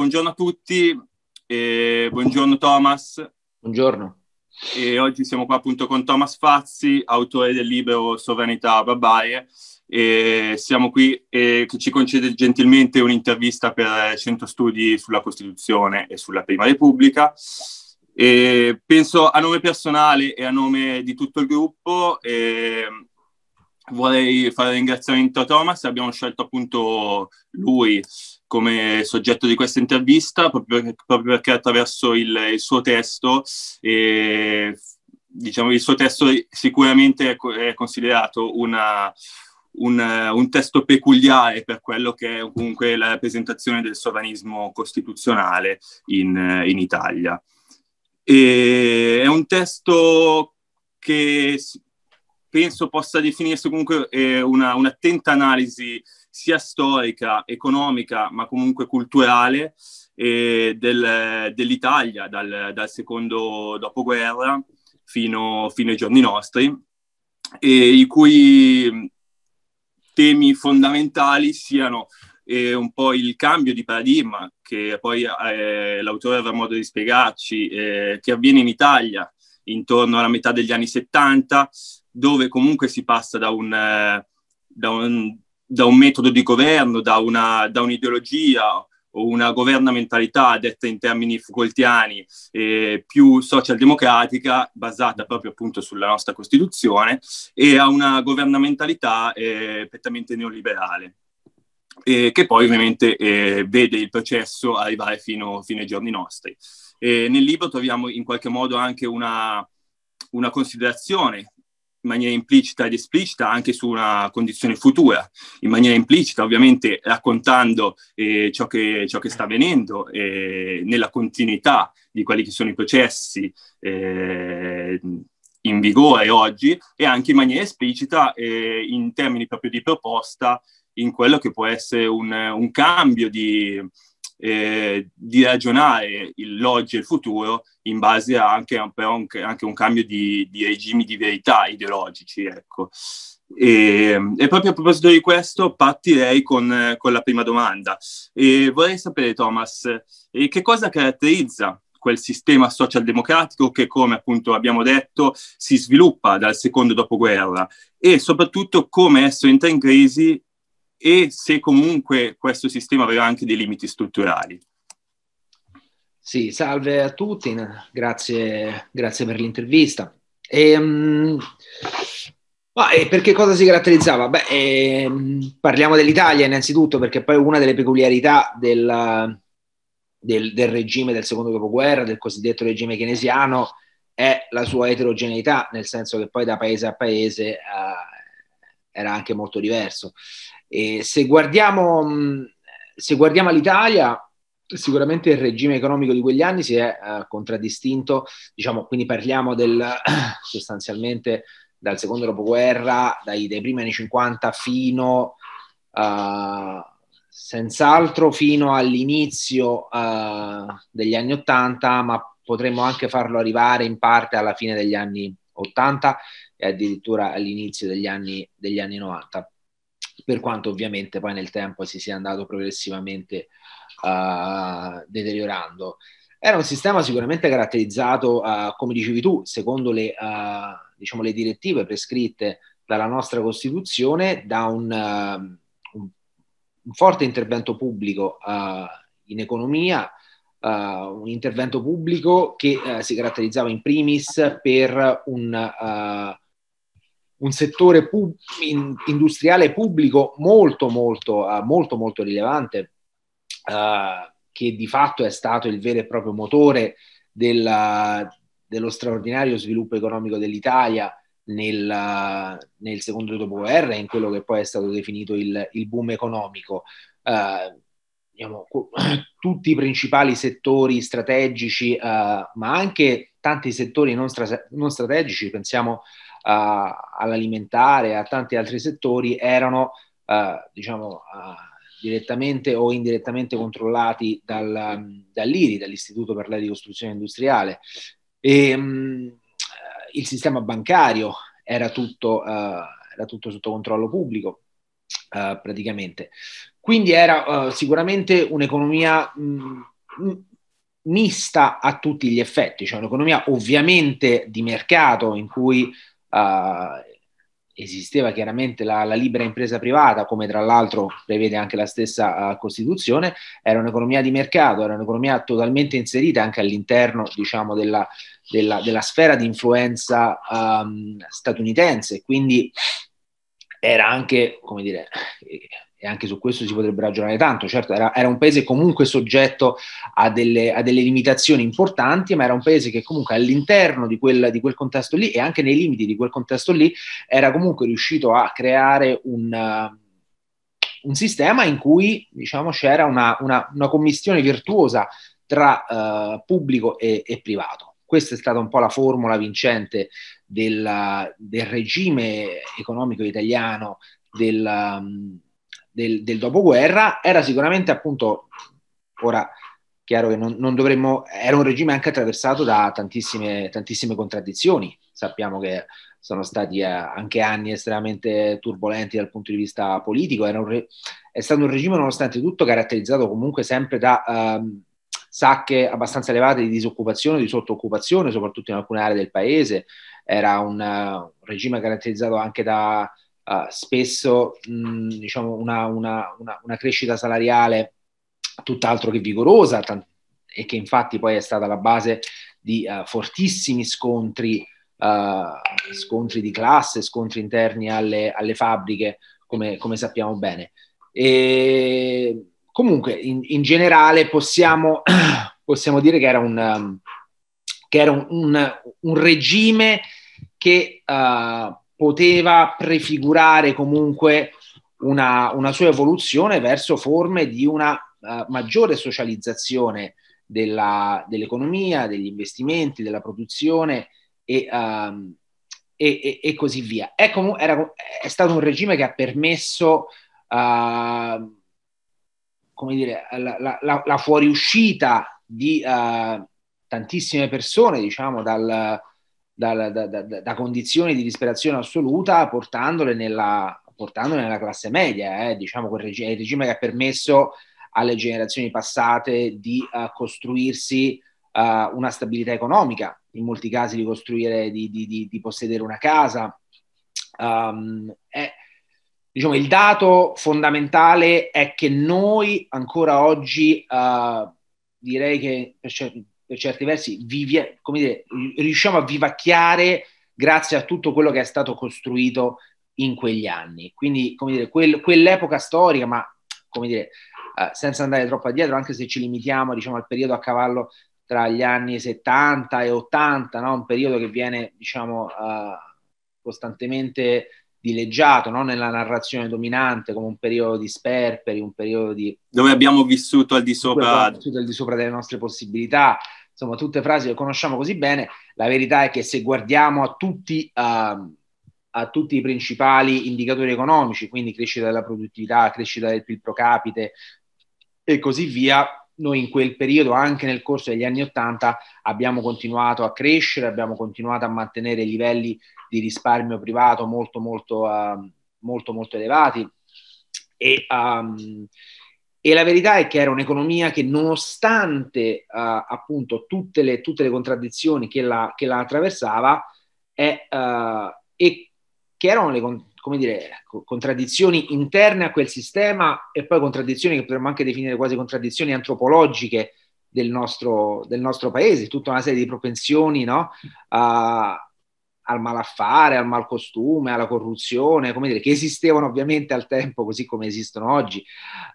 buongiorno a tutti, eh, buongiorno Thomas. Buongiorno. E oggi siamo qua appunto con Thomas Fazzi, autore del libro Sovranità Barbarie. E siamo qui e che ci concede gentilmente un'intervista per 100 studi sulla Costituzione e sulla Prima Repubblica. E penso a nome personale e a nome di tutto il gruppo eh, vorrei fare ringraziamento a Thomas, abbiamo scelto appunto lui come soggetto di questa intervista proprio perché, proprio perché attraverso il, il, suo testo eh, diciamo il suo testo sicuramente è, è considerato una, un, un, testo peculiare per quello che è comunque la rappresentazione del sovranismo costituzionale in, in Italia. E è un testo che penso possa definirsi comunque eh, una, un'attenta analisi sia storica, economica, ma comunque culturale eh, del, dell'Italia dal, dal, secondo dopoguerra fino, fino ai giorni nostri, e i cui temi fondamentali siano eh, un po' il cambio di paradigma che poi eh, l'autore avrà modo di spiegarci, eh, che avviene in Italia intorno alla metà degli anni 70, dove comunque si passa da un, eh, da un, da un metodo di governo, da, una, da un'ideologia o una governamentalità detta in termini Foucaultiani eh, più socialdemocratica, basata proprio appunto sulla nostra Costituzione, e a una governamentalità eh, prettamente neoliberale. Eh, che poi ovviamente eh, vede il processo arrivare fino, fino ai giorni nostri. nel libro troviamo in qualche modo anche una, una considerazione in maniera implicita ed esplicita anche su una condizione futura, in maniera implicita ovviamente raccontando eh, ciò, che, ciò, che, sta avvenendo eh, nella continuità di quelli che sono i processi eh, in vigore oggi e anche in maniera esplicita eh, in termini proprio di proposta in quello che può essere un, un cambio di, eh, di ragionare l'oggi e il futuro in base a anche, a, un, anche un cambio di, di, regimi di verità ideologici. Ecco. E, e, proprio a proposito di questo partirei con, con la prima domanda. E vorrei sapere, Thomas, eh, che cosa caratterizza quel sistema socialdemocratico che, come appunto abbiamo detto, si sviluppa dal secondo dopoguerra e soprattutto come esso entra in crisi e se comunque questo sistema aveva anche dei limiti strutturali. Sì, salve a tutti, grazie, grazie per l'intervista. E, um, e per cosa si caratterizzava? Beh, eh, parliamo dell'Italia innanzitutto perché poi una delle peculiarità del, del, del, regime del secondo dopoguerra, del cosiddetto regime keynesiano, è la sua eterogeneità, nel senso che poi da paese a paese eh, era anche molto diverso. E se guardiamo, se guardiamo l'Italia, sicuramente il regime economico di quegli anni si è uh, contraddistinto, diciamo, quindi parliamo del, sostanzialmente dal secondo dopoguerra, dai, dai primi anni 50 fino uh, senz'altro fino all'inizio uh, degli anni 80, ma potremmo anche farlo arrivare in parte alla fine degli anni 80 e addirittura all'inizio degli anni, degli anni 90 per quanto ovviamente poi nel tempo si sia andato progressivamente uh, deteriorando. Era un sistema sicuramente caratterizzato, uh, come dicevi tu, secondo le, uh, diciamo, le, direttive prescritte dalla nostra Costituzione, da un, un, un forte intervento pubblico in economia, un intervento pubblico che si caratterizzava in primis per un un settore pub- industriale pubblico molto, molto, uh, molto, molto rilevante, uh, che di fatto è stato il vero e proprio motore della, dello straordinario sviluppo economico dell'Italia nel, nel secondo dopoguerra, in quello che poi è stato definito il, il boom economico. Uh, diciamo, tutti i principali settori strategici, ma anche tanti settori non, stra- non strategici, pensiamo uh, all'alimentare, a tanti altri settori, erano uh, diciamo, direttamente o indirettamente controllati dal, dall'IRI, dall'Istituto per la ricostruzione industriale. E, um, il sistema bancario era tutto, era tutto sotto controllo pubblico uh, praticamente. Quindi era uh, sicuramente un'economia mh, mm, mista a tutti gli effetti, cioè un'economia ovviamente di mercato in cui uh, esisteva chiaramente la, la, libera impresa privata, come tra l'altro prevede anche la stessa uh, Costituzione, era un'economia di mercato, era un'economia totalmente inserita anche all'interno diciamo, della, della, della sfera di influenza um, statunitense, quindi era anche, come dire, e anche su questo si potrebbe ragionare tanto, certo era, era un paese comunque soggetto a delle, a delle, limitazioni importanti, ma era un paese che comunque all'interno di quel, di quel, contesto lì e anche nei limiti di quel contesto lì era comunque riuscito a creare un, uh, un sistema in cui diciamo, c'era una, una, una commissione virtuosa tra uh, pubblico e, e privato. Questa è stata un po' la formula vincente del, del regime economico italiano del, um, del, del dopoguerra, era sicuramente appunto, ora chiaro che non, non, dovremmo, era un regime anche attraversato da tantissime, tantissime contraddizioni, sappiamo che sono stati eh, anche anni estremamente turbolenti dal punto di vista politico, re, è stato un regime nonostante tutto caratterizzato comunque sempre da um, sacche abbastanza elevate di disoccupazione, di sottooccupazione, soprattutto in alcune aree del paese, era un, uh, un regime caratterizzato anche da uh, spesso mh, diciamo una, una, una, una, crescita salariale tutt'altro che vigorosa tant- e che infatti poi è stata la base di uh, fortissimi scontri, uh, scontri di classe, scontri interni alle, alle fabbriche, come, come, sappiamo bene. E comunque, in, in generale, possiamo, possiamo, dire che era un, um, che era un, un, un regime che uh, poteva prefigurare comunque una, una sua evoluzione verso forme di una uh, maggiore socializzazione della, dell'economia, degli investimenti, della produzione e, um, e, e, e così via. È, com- era, è, stato un regime che ha permesso uh, come dire, la, la, la fuoriuscita di uh, tantissime persone, diciamo, dal, da, da, da, da, condizioni di disperazione assoluta portandole nella, portandole nella classe media, eh, diciamo quel regime, il regime che ha permesso alle generazioni passate di uh, costruirsi uh, una stabilità economica, in molti casi di costruire, di, di, di, di possedere una casa. Um, è, diciamo, il dato fondamentale è che noi ancora oggi, uh, direi che per, per certi versi vivi, dire, riusciamo a vivacchiare grazie a tutto quello che è stato costruito in quegli anni. Quindi, come dire, quel, quell'epoca storica, ma come dire, eh, senza andare troppo addietro, anche se ci limitiamo diciamo, al periodo a cavallo tra gli anni 70 e 80, no? un periodo che viene diciamo, eh, costantemente dileggiato no? nella narrazione dominante come un periodo di sperperi, un periodo di... Dove abbiamo vissuto al di sopra... Vissuto al di sopra delle nostre possibilità, insomma tutte frasi che conosciamo così bene, la verità è che se guardiamo a tutti, uh, a tutti i principali indicatori economici, quindi crescita della produttività, crescita del PIL pro capite e così via, noi in quel periodo, anche nel corso degli anni Ottanta, abbiamo continuato a crescere, abbiamo continuato a mantenere livelli di risparmio privato molto, molto, uh, molto, molto elevati. E, um, e la verità è che era un'economia che nonostante uh, appunto tutte le, tutte le, contraddizioni che la, che la attraversava è, uh, e che erano le come dire, contraddizioni interne a quel sistema e poi contraddizioni che potremmo anche definire quasi contraddizioni antropologiche del nostro, del nostro paese, tutta una serie di propensioni no? uh, al malaffare, al malcostume, alla corruzione, come dire, che esistevano ovviamente al tempo così come esistono oggi,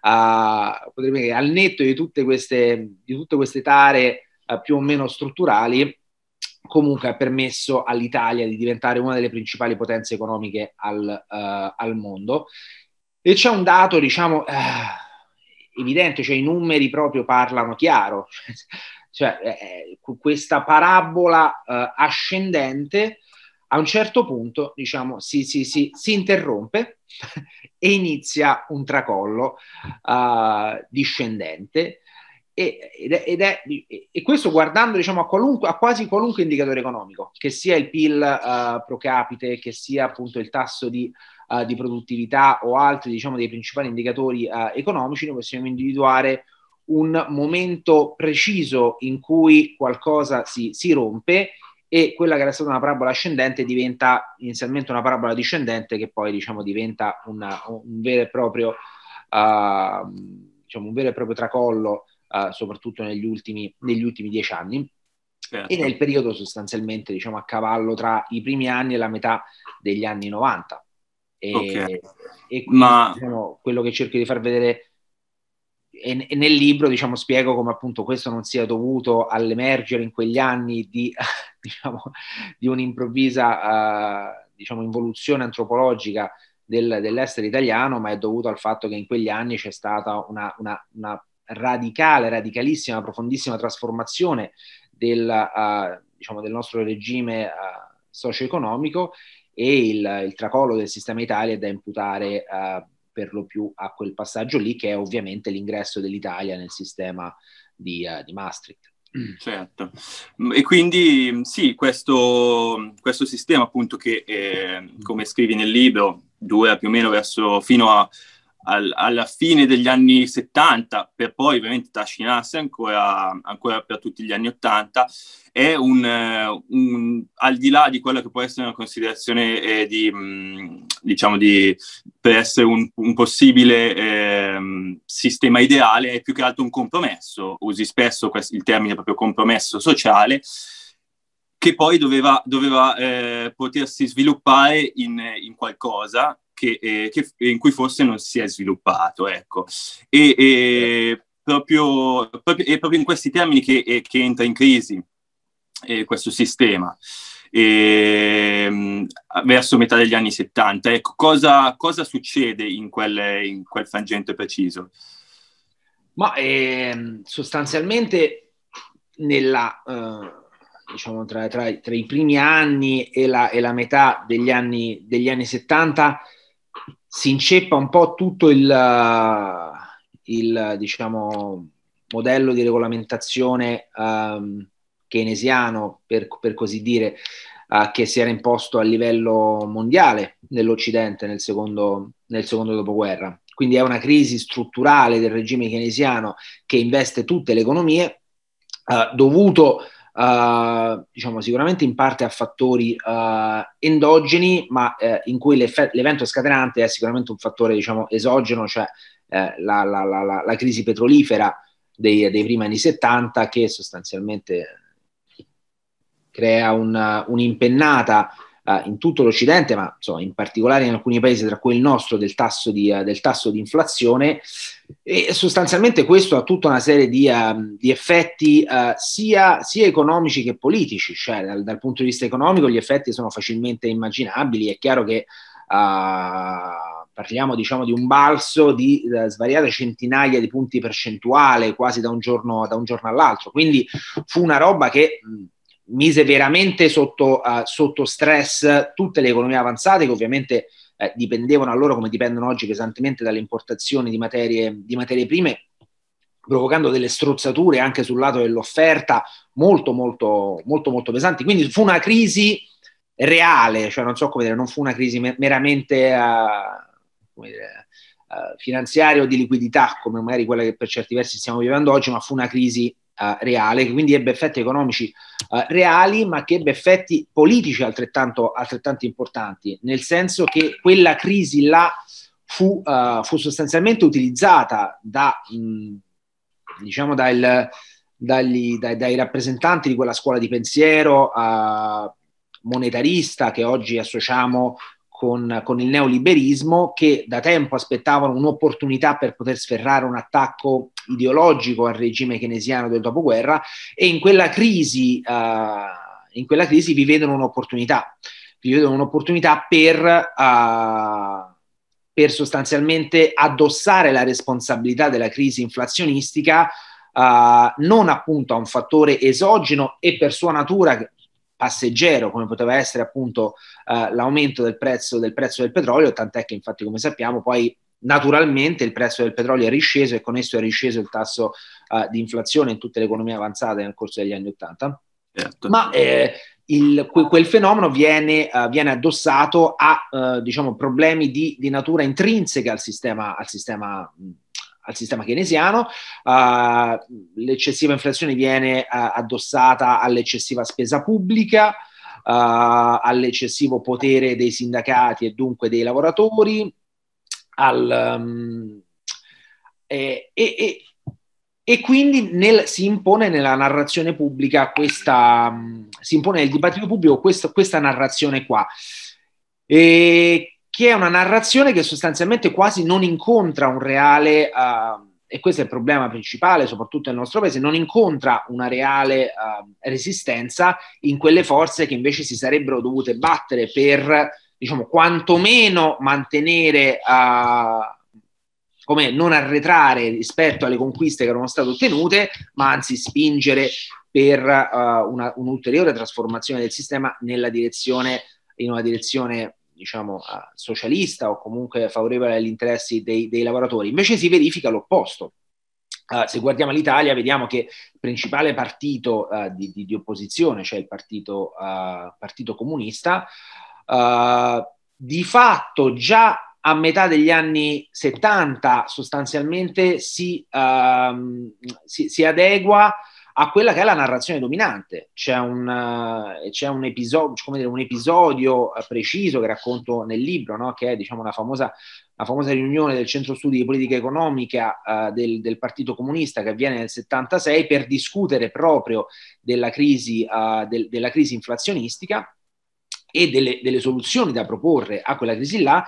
uh, dire, al netto di tutte queste, di tutte queste tare uh, più o meno strutturali, comunque ha permesso all'Italia di diventare una delle principali potenze economiche al, uh, al mondo. E c'è un dato, diciamo, evidente, cioè i numeri proprio parlano chiaro, cioè eh, questa parabola ascendente a un certo punto, diciamo, si, si, si, si interrompe e inizia un tracollo uh, discendente e, ed è, ed è, e questo guardando diciamo, a, qualunque, a, quasi qualunque indicatore economico, che sia il PIL uh, pro capite, che sia appunto il tasso di, uh, di produttività o altri diciamo, dei principali indicatori economici, noi possiamo individuare un momento preciso in cui qualcosa si, si rompe e quella che era stata una parabola ascendente diventa inizialmente una parabola discendente che poi diciamo, diventa una, un vero e proprio uh, diciamo, un vero e proprio tracollo uh, soprattutto negli ultimi, negli ultimi dieci anni certo. e nel periodo sostanzialmente diciamo, a cavallo tra i primi anni e la metà degli anni 90 e, okay. e quindi, Ma... diciamo, quello che cerco di far vedere e, nel libro diciamo, spiego come appunto questo non sia dovuto all'emergere in quegli anni di, diciamo, di un'improvvisa uh, diciamo, involuzione antropologica del, dell'essere italiano, ma è dovuto al fatto che in quegli anni c'è stata una, una, una radicale, radicalissima, profondissima trasformazione del, uh, diciamo, del nostro regime uh, socio-economico e il, il, tracollo del sistema Italia è da imputare uh, per lo più a quel passaggio lì, che è ovviamente l'ingresso dell'Italia nel sistema di, uh, di Maastricht. Certo, e quindi sì, questo, questo sistema appunto che, eh, come scrivi nel libro, dura più o meno verso fino a al, alla fine degli anni 70, per poi ovviamente trascinarsi ancora, ancora per tutti gli anni 80, è un, un, al di là di quella che può essere una considerazione eh, di, mh, diciamo di, per essere un, un possibile eh, sistema ideale, è più che altro un compromesso, usi spesso questo, il termine proprio compromesso sociale, che poi doveva, doveva eh, potersi sviluppare in, in qualcosa che, eh, che, in cui forse non si è sviluppato. Ecco. E, e, proprio, proprio, è proprio in questi termini che, eh, che entra in crisi eh, questo sistema. E, verso metà degli anni 70. Ecco, cosa, cosa succede in quel, in quel, frangente preciso? Ma eh, sostanzialmente nella, eh, diciamo tra, tra, tra, i primi anni e la, e la metà degli anni, degli anni 70 si inceppa un po' tutto il, il diciamo, modello di regolamentazione um, keynesiano, per, per, così dire, uh, che si era imposto a livello mondiale nell'Occidente nel secondo, nel secondo dopoguerra. Quindi è una crisi strutturale del regime keynesiano che investe tutte le economie, uh, dovuto Uh, diciamo sicuramente in parte a fattori uh, endogeni, ma uh, in cui l'evento scatenante è sicuramente un fattore diciamo esogeno, cioè la, la, la, la, crisi petrolifera dei, dei, primi anni 70 che sostanzialmente crea un, un'impennata in tutto l'Occidente, ma insomma, in particolare in alcuni paesi, tra cui il nostro, del tasso di, del tasso di inflazione. E sostanzialmente questo ha tutta una serie di, uh, di effetti uh, sia, sia, economici che politici, cioè dal, dal, punto di vista economico gli effetti sono facilmente immaginabili, è chiaro che uh, parliamo diciamo di un balzo di svariate centinaia di punti percentuali quasi da un giorno, da un giorno all'altro, quindi fu una roba che mh, mise veramente sotto, sotto stress tutte le economie avanzate che ovviamente eh, dipendevano allora come dipendono oggi pesantemente dalle importazioni di materie, di materie prime, provocando delle strozzature anche sul lato dell'offerta molto molto molto molto pesanti. Quindi fu una crisi reale, cioè non so come dire, non fu una crisi meramente uh, dire, uh, finanziaria o di liquidità come magari quella che per certi versi stiamo vivendo oggi, ma fu una crisi uh, reale, che quindi ebbe effetti economici uh, reali, ma che ebbe effetti politici altrettanto, altrettanto importanti, nel senso che quella crisi là fu, uh, fu sostanzialmente utilizzata da, mh, diciamo dal, dagli, dai, dai, rappresentanti di quella scuola di pensiero monetarista che oggi associamo con, con, il neoliberismo che da tempo aspettavano un'opportunità per poter sferrare un attacco ideologico al regime keynesiano del dopoguerra e in quella crisi, uh, in quella crisi vi vedono un'opportunità, vi vedono un'opportunità per, uh, per sostanzialmente addossare la responsabilità della crisi inflazionistica Uh, non appunto a un fattore esogeno e per sua natura passeggero come poteva essere appunto uh, l'aumento del prezzo, del prezzo del petrolio, tant'è che infatti come sappiamo poi naturalmente il prezzo del petrolio è risceso e con esso è risceso il tasso uh, di inflazione in tutte le economie avanzate nel corso degli anni Ottanta. Certo. Ma eh, il, quel fenomeno viene, uh, viene addossato a uh, diciamo, problemi di, di, natura intrinseca al sistema, al sistema, al sistema keynesiano. L'eccessiva inflazione viene addossata all'eccessiva spesa pubblica, all'eccessivo potere dei sindacati e dunque dei lavoratori, al, um, e, e, e quindi nel, si impone nella narrazione pubblica questa, si impone nel dibattito pubblico questa, questa narrazione qua, e, che è una narrazione che sostanzialmente quasi non incontra un reale, uh, e questo è il problema principale, soprattutto nel nostro paese, non incontra una reale uh, resistenza in quelle forze che invece si sarebbero dovute battere per, diciamo, quantomeno mantenere... Uh, come non arretrare rispetto alle conquiste che erano state ottenute, ma anzi spingere per uh, una, un'ulteriore trasformazione del sistema nella direzione, in una direzione diciamo socialista o comunque favorevole agli interessi dei, dei lavoratori. Invece si verifica l'opposto. Uh, se guardiamo l'Italia, vediamo che il principale partito uh, di, di, di, opposizione, cioè il partito, uh, partito comunista, di fatto già a metà degli anni 70 sostanzialmente si, um, si, si, adegua a quella che è la narrazione dominante. C'è un, uh, c'è un, episodio, dire, un episodio preciso che racconto nel libro, no? che è diciamo, una, famosa, una famosa riunione del Centro Studi di Politica Economica uh, del, del, Partito Comunista che avviene nel 76 per discutere proprio della crisi, uh, del, della crisi inflazionistica e delle, delle, soluzioni da proporre a quella crisi là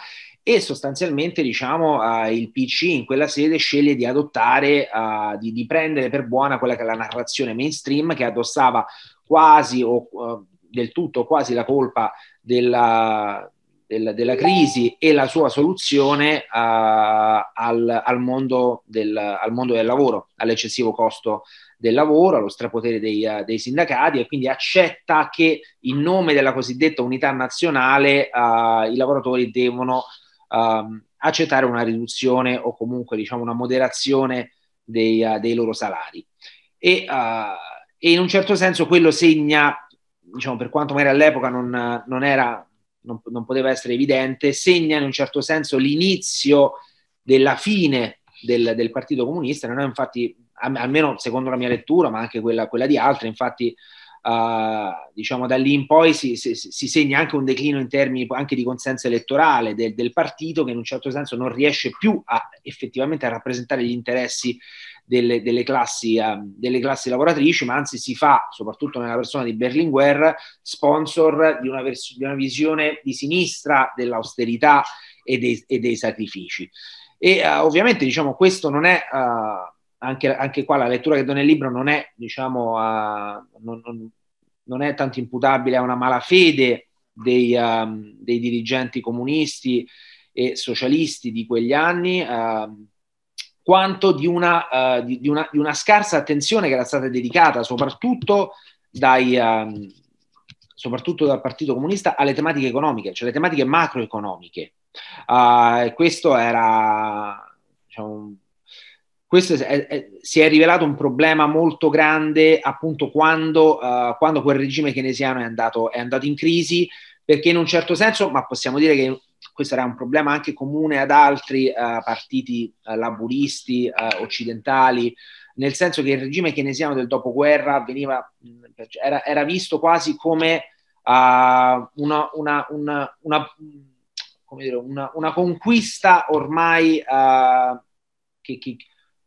e sostanzialmente diciamo uh, il PC in quella sede sceglie di adottare, uh, di, di, prendere per buona quella che è la narrazione mainstream che addossava quasi o uh, del tutto quasi la colpa della, della, della, crisi e la sua soluzione al, al, mondo del, al, mondo del, lavoro, all'eccessivo costo del lavoro, allo strapotere dei, dei, sindacati e quindi accetta che in nome della cosiddetta unità nazionale i lavoratori devono um, accettare una riduzione o comunque diciamo una moderazione dei, uh, dei loro salari. E, uh, e, in un certo senso quello segna, diciamo, per quanto magari all'epoca non, non era, non, non, poteva essere evidente, segna in un certo senso l'inizio della fine del, del Partito Comunista. Non è infatti, almeno secondo la mia lettura, ma anche quella, quella di altri, infatti Uh, diciamo da lì in poi si, si, si, segna anche un declino in termini anche di consenso elettorale del, del, partito che in un certo senso non riesce più a, effettivamente a rappresentare gli interessi delle, delle, classi, uh, delle classi, lavoratrici, ma anzi si fa, soprattutto nella persona di Berlinguer, sponsor di una, vers- di una visione di sinistra dell'austerità e dei, e dei sacrifici. E uh, ovviamente diciamo questo non è anche, anche, qua la lettura che do nel libro non è, diciamo, uh, non, non, non, è tanto imputabile a una malafede dei, um, dei dirigenti comunisti e socialisti di quegli anni, uh, quanto di una, uh, di, di, una, di una, scarsa attenzione che era stata dedicata soprattutto, dai, um, soprattutto dal Partito Comunista alle tematiche economiche, cioè le tematiche macroeconomiche. Uh, questo era diciamo, questo è, è, si è rivelato un problema molto grande appunto quando, uh, quando quel regime keynesiano è andato, è andato, in crisi, perché in un certo senso, ma possiamo dire che questo era un problema anche comune ad altri uh, partiti uh, laburisti occidentali, nel senso che il regime keynesiano del dopoguerra veniva, era, era visto quasi come una, una, una, una, conquista ormai che, che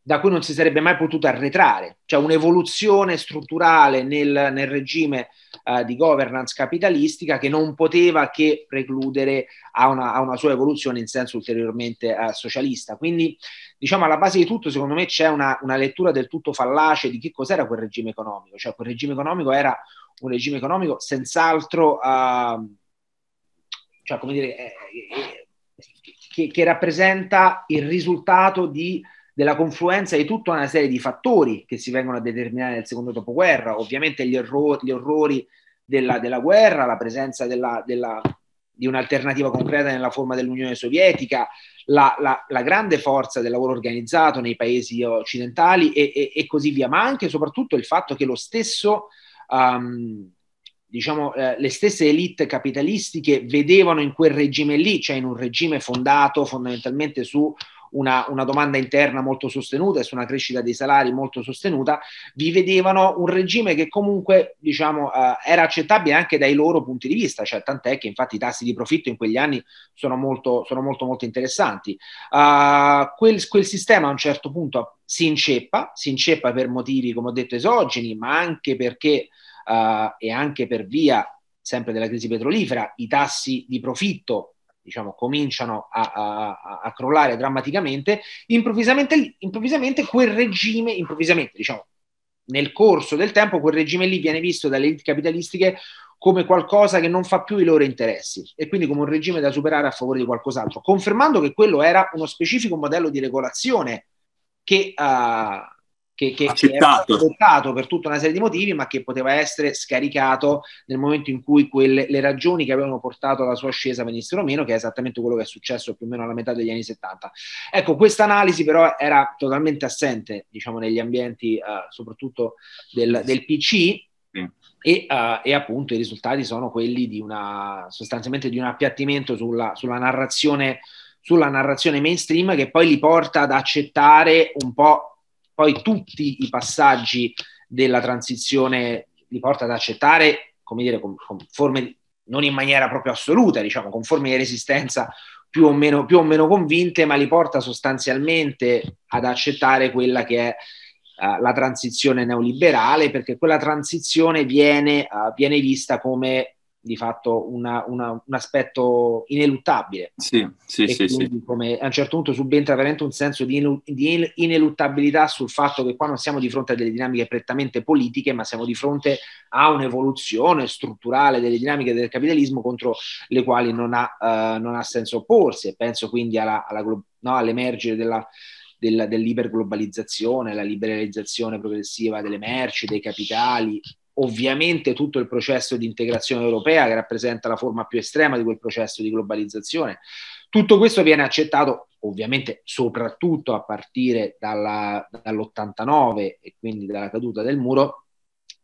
da cui non si sarebbe mai potuto arretrare, cioè un'evoluzione strutturale nel, nel regime uh, di governance capitalistica che non poteva che precludere a una, a una sua evoluzione in senso ulteriormente uh, socialista. Quindi, diciamo, alla base di tutto, secondo me, c'è una, una, lettura del tutto fallace di che cos'era quel regime economico, cioè quel regime economico era un regime economico senz'altro, uh, cioè, come dire, eh, eh, che, che rappresenta il risultato di della confluenza di tutta una serie di fattori che si vengono a determinare nel secondo dopoguerra, ovviamente gli, errori, gli orrori della, della, guerra, la presenza della, della, di un'alternativa concreta nella forma dell'Unione Sovietica, la, la, la, grande forza del lavoro organizzato nei paesi occidentali e, e, e, così via, ma anche e soprattutto il fatto che lo stesso, um, diciamo, eh, le stesse elite capitalistiche vedevano in quel regime lì, cioè in un regime fondato fondamentalmente su una, una, domanda interna molto sostenuta e su una crescita dei salari molto sostenuta, vi vedevano un regime che comunque diciamo, eh, era accettabile anche dai loro punti di vista, cioè, tant'è che infatti i tassi di profitto in quegli anni sono molto, sono molto, molto interessanti. Uh, quel, quel sistema a un certo punto si inceppa, si inceppa per motivi, come ho detto, esogeni, ma anche perché, uh, e anche per via sempre della crisi petrolifera, i tassi di profitto diciamo, cominciano a, a, a crollare drammaticamente, improvvisamente, improvvisamente quel regime, improvvisamente, diciamo, nel corso del tempo, quel regime lì viene visto dalle elite capitalistiche come qualcosa che non fa più i loro interessi e quindi come un regime da superare a favore di qualcos'altro, confermando che quello era uno specifico modello di regolazione che, uh, che, che, che era adottato per tutta una serie di motivi, ma che poteva essere scaricato nel momento in cui quelle, le ragioni che avevano portato alla sua ascesa venissero meno, che è esattamente quello che è successo più o meno alla metà degli anni 70. Ecco, questa analisi però era totalmente assente, diciamo, negli ambienti uh, soprattutto del, del PC. E, uh, e, appunto i risultati sono quelli di una sostanzialmente di un appiattimento sulla, sulla, narrazione, sulla narrazione mainstream che poi li porta ad accettare un po' poi tutti i passaggi della transizione li porta ad accettare, come dire, con, con forme, non in maniera proprio assoluta, diciamo, con forme di resistenza più o, meno, più o meno convinte, ma li porta sostanzialmente ad accettare quella che è uh, la transizione neoliberale, perché quella transizione viene, uh, viene vista come di fatto una, una, un aspetto ineluttabile. Sì, sì, e sì, sì. Come a un certo punto subentra veramente un senso di, di, ineluttabilità sul fatto che qua non siamo di fronte a delle dinamiche prettamente politiche, ma siamo di fronte a un'evoluzione strutturale delle dinamiche del capitalismo contro le quali non ha, uh, non ha senso opporsi. E penso quindi alla, alla, no, all'emergere della, della, dell'iperglobalizzazione, la liberalizzazione progressiva delle merci, dei capitali, ovviamente tutto il processo di integrazione europea che rappresenta la forma più estrema di quel processo di globalizzazione. Tutto questo viene accettato ovviamente soprattutto a partire dalla, dall'89 e quindi dalla caduta del muro,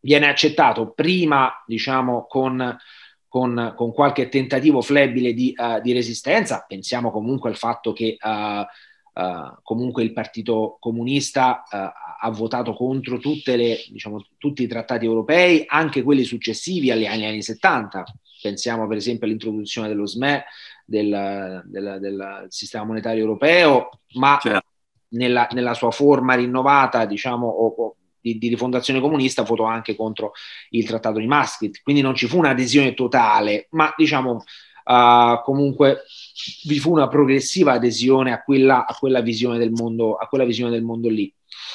viene accettato prima diciamo con, con, con qualche tentativo flebile di, uh, di, resistenza, pensiamo comunque al fatto che uh, Uh, comunque il Partito Comunista ha votato contro le, diciamo, tutti i trattati europei, anche quelli successivi agli anni, anni 70. Pensiamo per esempio all'introduzione dello SME, del, del, del sistema monetario europeo, ma certo. nella, nella, sua forma rinnovata, diciamo, o, o di, di, rifondazione comunista, votò anche contro il trattato di Maastricht. Quindi non ci fu un'adesione totale, ma diciamo uh, comunque vi fu una progressiva adesione a quella, a quella, visione, del mondo, a quella visione del mondo lì.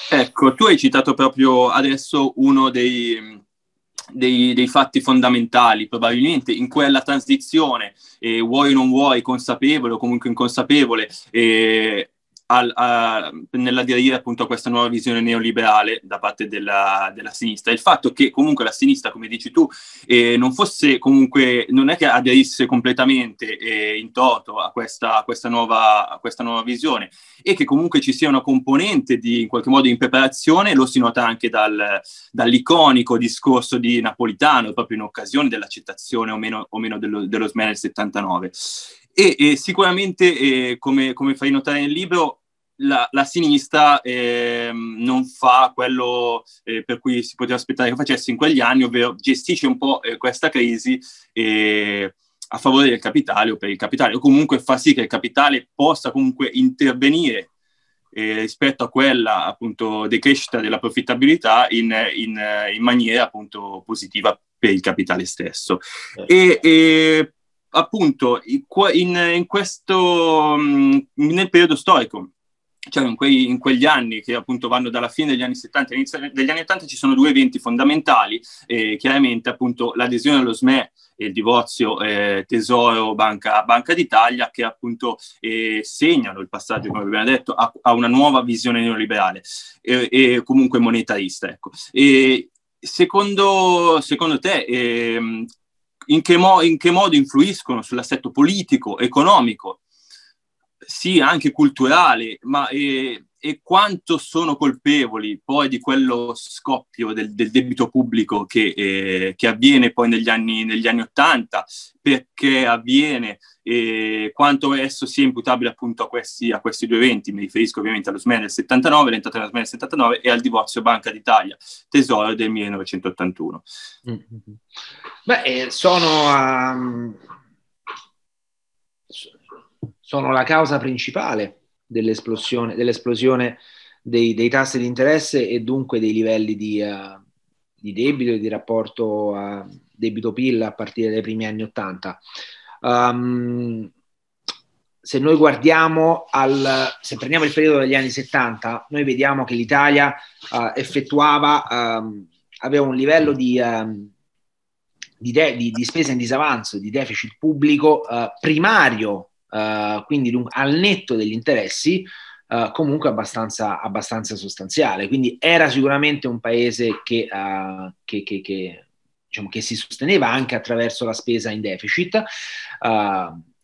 Ecco, tu hai citato proprio adesso uno dei, dei, dei, fatti fondamentali, probabilmente in quella transizione, eh, vuoi o non vuoi, consapevole o comunque inconsapevole, eh, al, a, nell'aderire appunto a questa nuova visione neoliberale da parte della, della, sinistra. Il fatto che comunque la sinistra, come dici tu, eh, non fosse comunque, non è che aderisse completamente eh, in toto a questa, a, questa nuova, a questa nuova visione e che comunque ci sia una componente di in qualche modo impreparazione, lo si nota anche dal, dall'iconico discorso di Napolitano, proprio in occasione dell'accettazione o meno, o meno dello, dello SME nel 79. E, e sicuramente, eh, come, come, fai notare nel libro, la, la sinistra eh, non fa quello eh, per cui si poteva aspettare che facesse in quegli anni, ovvero gestisce un po' eh, questa crisi a favore del capitale o per il capitale, o comunque fa sì che il capitale possa comunque intervenire eh, rispetto a quella appunto decrescita della profittabilità in, in, in maniera appunto positiva per il capitale stesso. Eh. E, e appunto in, in questo, mm, nel periodo storico, cioè in, quei, in, quegli anni che appunto vanno dalla fine degli anni 70 all'inizio degli anni 80 ci sono due eventi fondamentali, eh, chiaramente appunto l'adesione allo SME e il divorzio eh, Tesoro Banca, Banca, d'Italia che appunto eh, segnano il passaggio, come abbiamo detto, a, a una nuova visione neoliberale e comunque monetarista. Ecco. E secondo, secondo te ehm, in che, mo- in che modo influiscono sull'assetto politico, economico, sì anche culturale, ma eh, e quanto sono colpevoli poi di quello scoppio del, del debito pubblico che, eh, che, avviene poi negli anni, negli anni 80, perché avviene e quanto esso sia imputabile appunto a questi, a questi due eventi, mi riferisco ovviamente allo SME del 79, l'entrata della SME del 79 e al divorzio Banca d'Italia, tesoro del 1981. Mm-hmm. Beh, eh, sono, um, sono la causa principale dell'esplosione, dell'esplosione dei, dei, tassi di interesse e dunque dei livelli di, uh, di debito e di rapporto a debito-PIL a partire dai primi anni Ottanta. Um, se noi guardiamo al, se prendiamo il periodo degli anni 70, noi vediamo che l'Italia uh, effettuava, um, aveva un livello di, um, di, de- di, di, spesa in disavanzo, di deficit pubblico uh, primario uh, quindi al netto degli interessi, uh, comunque abbastanza, abbastanza, sostanziale. Quindi era sicuramente un paese che, uh, che, che, che, diciamo, si sosteneva anche attraverso la spesa in deficit.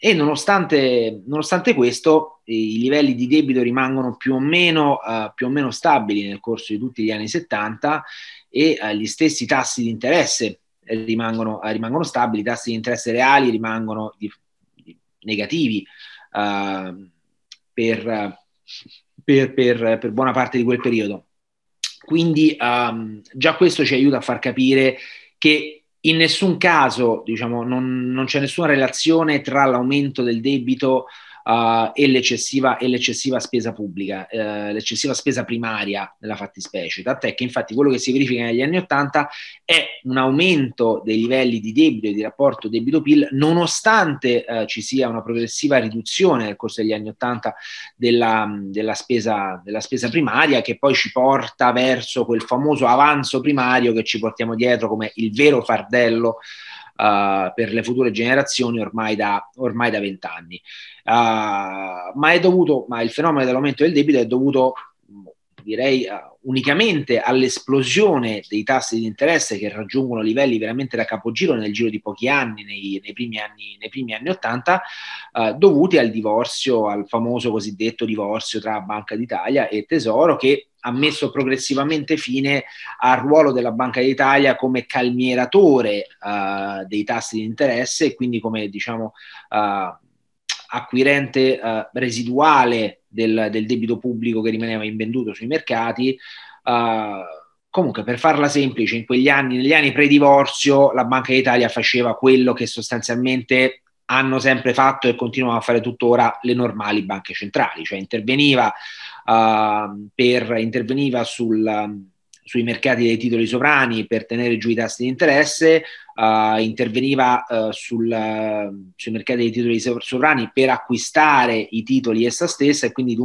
e nonostante, nonostante, questo, i livelli di debito rimangono più o meno, più o meno stabili nel corso di tutti gli anni 70 e gli stessi tassi di interesse rimangono, rimangono stabili, i tassi di interesse reali rimangono di, negativi uh, per, per, per, per, buona parte di quel periodo. Quindi um, già questo ci aiuta a far capire che in nessun caso diciamo, non, non c'è nessuna relazione tra l'aumento del debito uh, e, l'eccessiva, e, l'eccessiva, spesa pubblica, uh, l'eccessiva spesa primaria nella fattispecie. Tant'è che infatti quello che si verifica negli anni Ottanta è un aumento dei livelli di debito e di rapporto debito-PIL, nonostante uh, ci sia una progressiva riduzione nel corso degli anni Ottanta della, della, spesa, della spesa primaria, che poi ci porta verso quel famoso avanzo primario che ci portiamo dietro come il vero fardello uh, per le future generazioni ormai da, ormai da vent'anni. Uh, ma è dovuto, ma il fenomeno dell'aumento del debito è dovuto direi uh, unicamente all'esplosione dei tassi di interesse che raggiungono livelli veramente da capogiro nel giro di pochi anni, nei, nei, primi, anni, nei primi anni 80, uh, dovuti al divorzio, al famoso cosiddetto divorzio tra Banca d'Italia e Tesoro, che ha messo progressivamente fine al ruolo della Banca d'Italia come calmieratore uh, dei tassi di interesse e quindi come diciamo uh, acquirente uh, residuale del, del, debito pubblico che rimaneva invenduto sui mercati. comunque, per farla semplice, in quegli anni, negli anni pre-divorzio, la Banca d'Italia faceva quello che sostanzialmente hanno sempre fatto e continuano a fare tuttora le normali banche centrali, cioè interveniva uh, per, interveniva sul, sui mercati dei titoli sovrani per tenere giù i tassi di interesse, uh, interveniva uh, sul, sui mercati dei titoli sovrani per acquistare i titoli essa stessa e quindi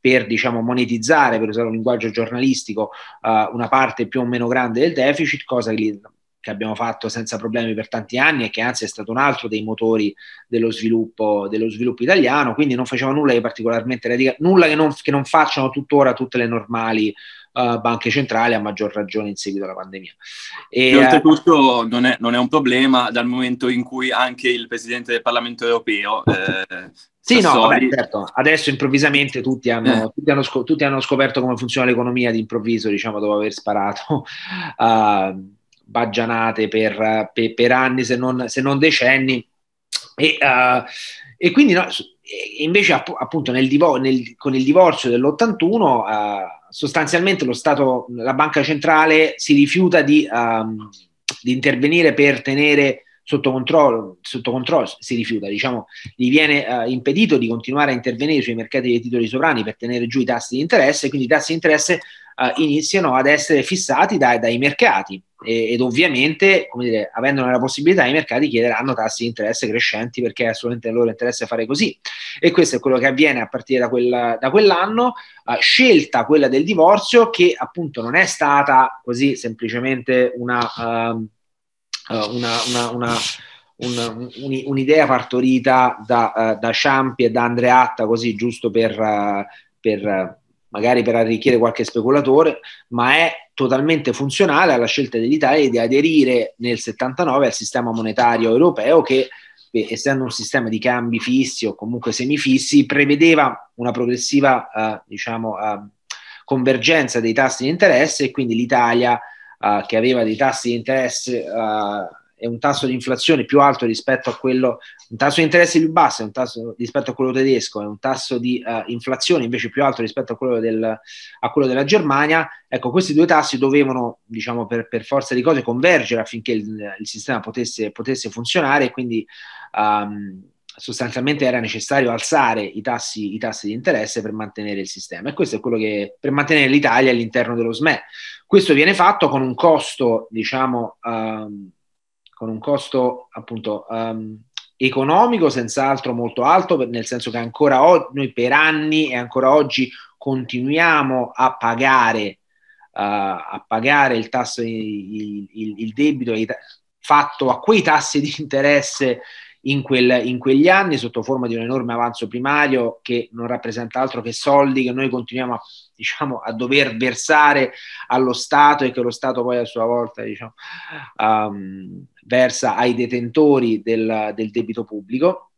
per diciamo, monetizzare, per usare un linguaggio giornalistico, uh, una parte più o meno grande del deficit, cosa che che abbiamo fatto senza problemi per tanti anni e che anzi è stato un altro dei motori dello sviluppo, dello sviluppo italiano, quindi non faceva nulla di particolarmente radicale, nulla che non, che non facciano tuttora tutte le normali uh, banche centrali, a maggior ragione in seguito alla pandemia. E, e oltretutto non è, non è, un problema dal momento in cui anche il Presidente del Parlamento europeo... Eh, sì, no, vabbè, certo. Adesso improvvisamente tutti hanno, eh. tutti, hanno scop- tutti hanno, scoperto come funziona l'economia d'improvviso, diciamo, dopo aver sparato uh, baggianate per, per, per anni, se non, se non, decenni. E, uh, e quindi no, invece appunto nel divo- nel, con il divorzio dell'81 uh, sostanzialmente lo Stato, la banca centrale si rifiuta di, um, di intervenire per tenere sotto controllo, sotto controllo, si rifiuta, diciamo, gli viene uh, impedito di continuare a intervenire sui mercati dei titoli sovrani per tenere giù i tassi di interesse, quindi i tassi di interesse uh, iniziano ad essere fissati dai, dai mercati e, ed ovviamente, come dire, avendone la possibilità, i mercati chiederanno tassi di interesse crescenti perché è assolutamente nel loro interesse fare così. E questo è quello che avviene a partire da, quel, da quell'anno, uh, scelta quella del divorzio che appunto non è stata così semplicemente una... Uh, una, una, una un, un, un'idea partorita da, uh, da Ciampi e da Andreatta, così giusto per, uh, per magari per arricchire qualche speculatore, ma è totalmente funzionale alla scelta dell'Italia di aderire nel 79 al sistema monetario europeo che essendo un sistema di cambi fissi o comunque semifissi, prevedeva una progressiva uh, diciamo, uh, convergenza dei tassi di interesse e quindi l'Italia uh, che aveva dei tassi di interesse e un tasso di inflazione più alto rispetto a quello, un tasso di interesse più basso un tasso rispetto a quello tedesco e un tasso di uh, inflazione invece più alto rispetto a quello, del, a quello, della Germania, ecco questi due tassi dovevano, diciamo, per, per forza di cose convergere affinché il, il sistema potesse, potesse, funzionare e quindi um, sostanzialmente era necessario alzare i tassi, i tassi, di interesse per mantenere il sistema e questo è quello che per mantenere l'Italia all'interno dello SME. Questo viene fatto con un costo, diciamo, um, con un costo appunto um, economico senz'altro molto alto, nel senso che ancora oggi, noi per anni e ancora oggi continuiamo a pagare, uh, a pagare il tasso, il, il, il debito fatto a quei tassi di interesse in, quel, in, quegli anni sotto forma di un enorme avanzo primario che non rappresenta altro che soldi che noi continuiamo a, diciamo, a dover versare allo Stato e che lo Stato poi a sua volta diciamo, um, versa ai detentori del, del debito pubblico.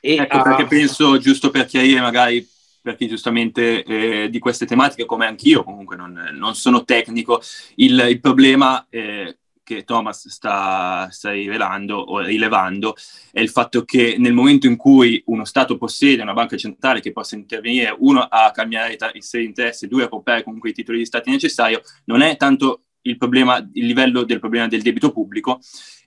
E, ecco perché uh, penso, giusto per chiarire magari per chi giustamente eh, di queste tematiche, come anch'io comunque non, non sono tecnico, il, il problema eh, che Thomas sta, sta, rivelando o rilevando è il fatto che nel momento in cui uno Stato possiede una banca centrale che possa intervenire, uno, a cambiare il sei interesse, due, a comprare comunque i titoli di Stato necessari, non è tanto il, problema, il livello del problema del debito pubblico,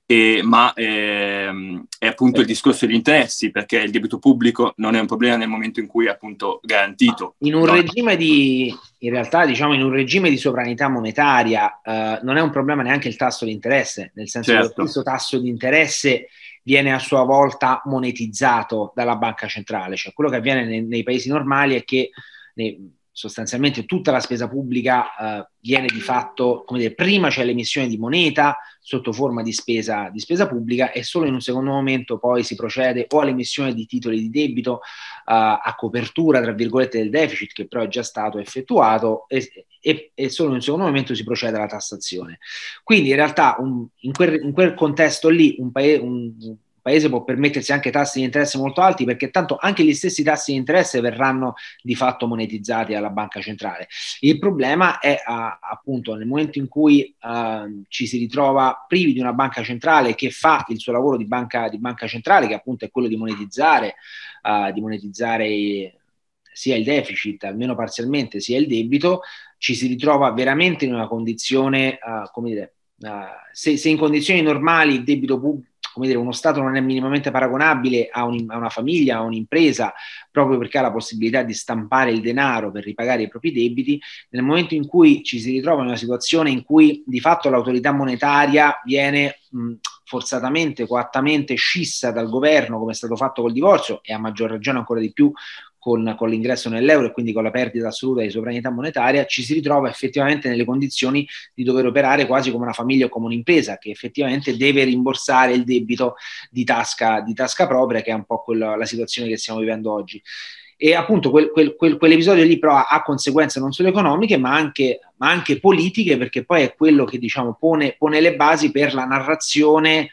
eh, ma ehm, è appunto il discorso degli interessi, perché il debito pubblico non è un problema nel momento in cui è appunto garantito. In un no? regime di, in realtà diciamo in un regime di sovranità monetaria eh, non è un problema neanche il tasso di interesse, nel senso certo. che questo tasso di interesse viene a sua volta monetizzato dalla banca centrale, cioè quello che avviene nei, nei paesi normali è che nei, sostanzialmente tutta la spesa pubblica eh, viene di fatto, come dire, prima c'è l'emissione di moneta sotto forma di spesa, di spesa pubblica e solo in un secondo momento poi si procede o all'emissione di titoli di debito eh, a copertura, tra virgolette, del deficit che però è già stato effettuato e, e, e solo in un secondo momento si procede alla tassazione. Quindi in realtà un, in, quel, in, quel, contesto lì un, paese, un, paese può permettersi anche tassi di interesse molto alti perché tanto anche gli stessi tassi di interesse verranno di fatto monetizzati dalla banca centrale. Il problema è uh, appunto nel momento in cui uh, ci si ritrova privi di una banca centrale che fa il suo lavoro di banca, di banca centrale, che appunto è quello di monetizzare, uh, di monetizzare sia il deficit, almeno parzialmente, sia il debito, ci si ritrova veramente in una condizione, come dire, se, se in condizioni normali il debito pubblico come dire, uno Stato non è minimamente paragonabile a, un, a, una famiglia, a un'impresa, proprio perché ha la possibilità di stampare il denaro per ripagare i propri debiti, nel momento in cui ci si ritrova in una situazione in cui di fatto l'autorità monetaria viene mh, forzatamente, coattamente scissa dal governo, come è stato fatto col divorzio, e a maggior ragione ancora di più con, con, l'ingresso nell'euro e quindi con la perdita assoluta di sovranità monetaria, ci si ritrova effettivamente nelle condizioni di dover operare quasi come una famiglia o come un'impresa che effettivamente deve rimborsare il debito di tasca, di tasca propria, che è un po' quella, la situazione che stiamo vivendo oggi. E appunto quel, quel, quel, quell'episodio lì però ha, ha, conseguenze non solo economiche ma anche, ma anche, politiche perché poi è quello che diciamo pone, pone le basi per la narrazione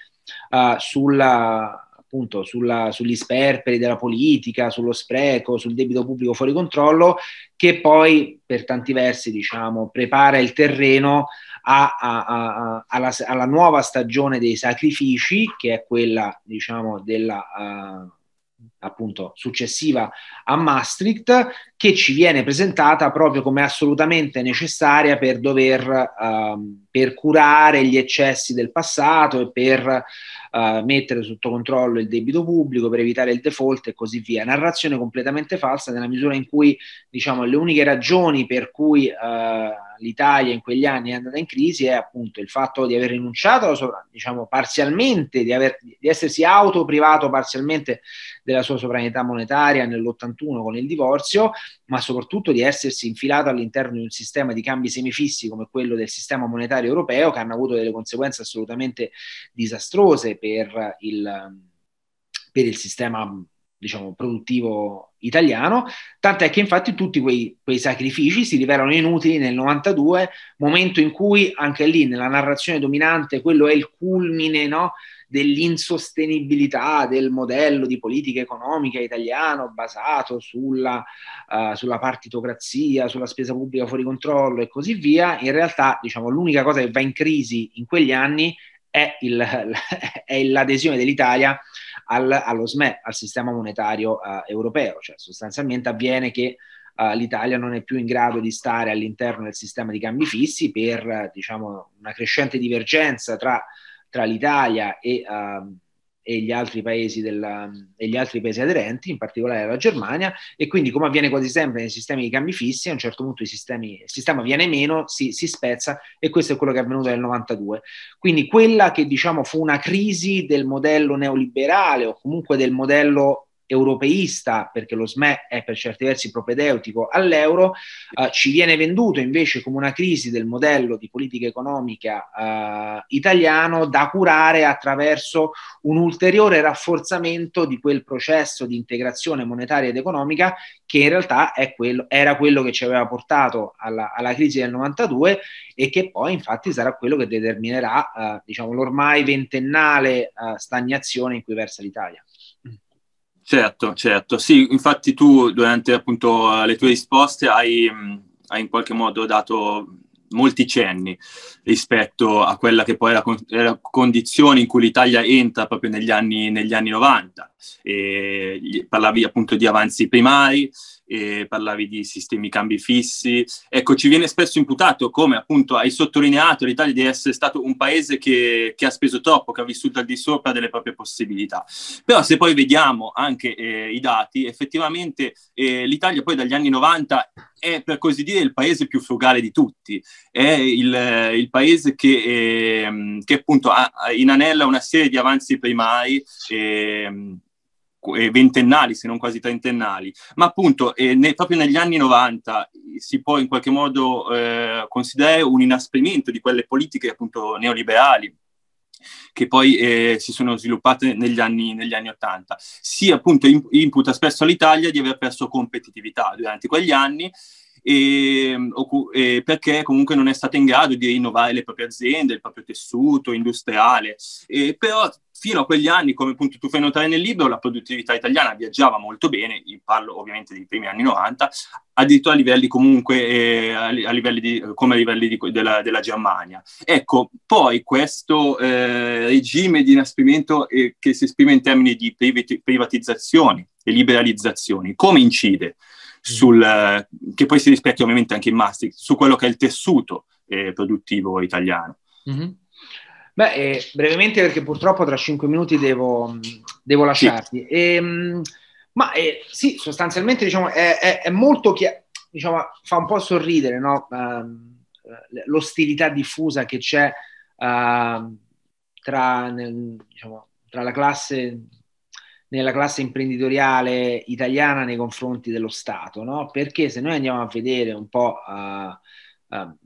uh, sulla, appunto sulla, sugli sperperi della politica, sullo spreco, sul debito pubblico fuori controllo, che poi per tanti versi diciamo, prepara il terreno a, a, a, alla, alla, nuova stagione dei sacrifici, che è quella diciamo, della... Uh, appunto successiva a Maastricht, che ci viene presentata proprio come assolutamente necessaria per dover uh, per curare gli eccessi del passato e per uh, mettere sotto controllo il debito pubblico, per evitare il default e così via. Narrazione completamente falsa nella misura in cui diciamo le uniche ragioni per cui uh, l'Italia in quegli anni è andata in crisi è appunto il fatto di aver rinunciato, diciamo, parzialmente, di, aver, di essersi autoprivato parzialmente della sua sovranità monetaria nell'81 con il divorzio, ma soprattutto di essersi infilato all'interno di un sistema di cambi semifissi come quello del sistema monetario europeo che hanno avuto delle conseguenze assolutamente disastrose per il, per il sistema diciamo, produttivo italiano, tant'è che infatti tutti quei, quei, sacrifici si rivelano inutili nel 92, momento in cui anche lì nella narrazione dominante quello è il culmine no, dell'insostenibilità del modello di politica economica italiano basato sulla, uh, sulla partitocrazia, sulla spesa pubblica fuori controllo e così via, in realtà diciamo, l'unica cosa che va in crisi in quegli anni è, il, è l'adesione dell'Italia al, allo SME, al sistema monetario uh, europeo, cioè sostanzialmente avviene che uh, l'Italia non è più in grado di stare all'interno del sistema di cambi fissi per diciamo, una crescente divergenza tra, tra l'Italia e, uh, e gli altri paesi della, e gli altri paesi aderenti, in particolare la Germania, e quindi come avviene quasi sempre nei sistemi di cambi fissi, a un certo punto sistemi, il sistema viene meno, si, si, spezza e questo è quello che è avvenuto nel 92. Quindi quella che diciamo fu una crisi del modello neoliberale o comunque del modello europeista, perché lo SME è per certi versi propedeutico all'euro, eh, ci viene venduto invece come una crisi del modello di politica economica eh, italiano da curare attraverso un ulteriore rafforzamento di quel processo di integrazione monetaria ed economica che in realtà quello, era quello che ci aveva portato alla, alla, crisi del 92 e che poi infatti sarà quello che determinerà eh, diciamo, l'ormai ventennale eh, stagnazione in cui versa l'Italia. Certo, certo. Sì, infatti tu durante appunto le tue risposte hai, hai in qualche modo dato molti cenni rispetto a quella che poi è la, condizione in cui l'Italia entra proprio negli anni, negli anni 90. E parlavi appunto di avanzi primari, e parlavi di sistemi cambi fissi. Ecco, ci viene spesso imputato, come appunto hai sottolineato, l'Italia di essere stato un paese che, che ha speso troppo, che ha vissuto al di sopra delle proprie possibilità. Però se poi vediamo anche eh, i dati, effettivamente eh, l'Italia poi dagli anni 90 è per così dire il paese più frugale di tutti, è il, il paese che, eh, che appunto ha, inanella una serie di avanzi primari. Eh, eh, ventennali, se non quasi trentennali, ma appunto eh, ne, proprio negli anni 90 si può in qualche modo eh, considerare un inasprimento di quelle politiche appunto neoliberali che poi eh, si sono sviluppate negli anni, negli anni 80. Si appunto imputa spesso all'Italia di aver perso competitività durante quegli anni e, e perché comunque non è stata in grado di rinnovare le proprie aziende, il proprio tessuto industriale. E, però fino a quegli anni, come appunto tu fai notare nel libro, la produttività italiana viaggiava molto bene, parlo ovviamente dei primi anni 90, addirittura a livelli comunque eh, a livelli di, come a livelli di, della, della, Germania. Ecco, poi questo eh, regime di inasprimento eh, che si esprime in termini di privatizzazioni e liberalizzazioni, come incide? Sul, che poi si rispecchia ovviamente anche in Maastricht, su quello che è il tessuto eh, produttivo italiano. Mm-hmm. Beh, eh, brevemente perché purtroppo tra cinque minuti devo, devo lasciarti. Sì. E, ehm, ma eh, sì, sostanzialmente diciamo, è, è, è molto chiaro, diciamo, fa un po' sorridere no? uh, l'ostilità diffusa che c'è uh, tra, nel, diciamo, tra la classe nella classe imprenditoriale italiana nei confronti dello Stato, no? Perché se noi andiamo a vedere un po' uh, uh,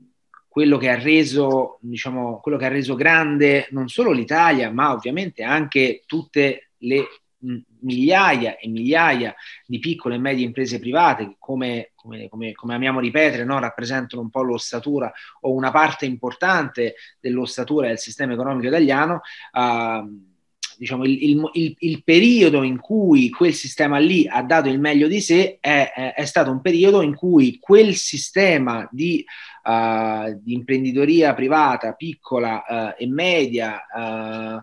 quello, che ha reso, diciamo, quello che ha reso grande non solo l'Italia, ma ovviamente anche tutte le migliaia e migliaia di piccole e medie imprese private che come, come, come, come amiamo ripetere no, rappresentano un po' l'ossatura o una parte importante dell'ossatura del sistema economico italiano uh, diciamo, il, il, il, il, periodo in cui quel sistema lì ha dato il meglio di sé è, è, è stato un periodo in cui quel sistema di, uh, di imprenditoria privata, piccola uh, e media, uh,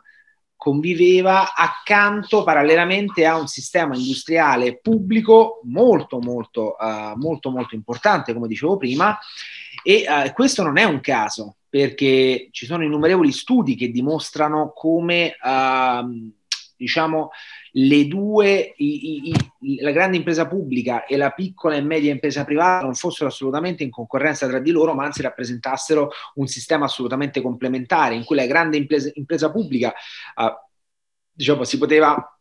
conviveva accanto parallelamente a un sistema industriale pubblico molto molto molto molto importante come dicevo prima e questo non è un caso perché ci sono innumerevoli studi che dimostrano come, uh, diciamo, le due, i, i, la grande impresa pubblica e la piccola e media impresa privata non fossero assolutamente in concorrenza tra di loro, ma anzi rappresentassero un sistema assolutamente complementare, in cui la grande impresa, impresa pubblica, uh, diciamo, si poteva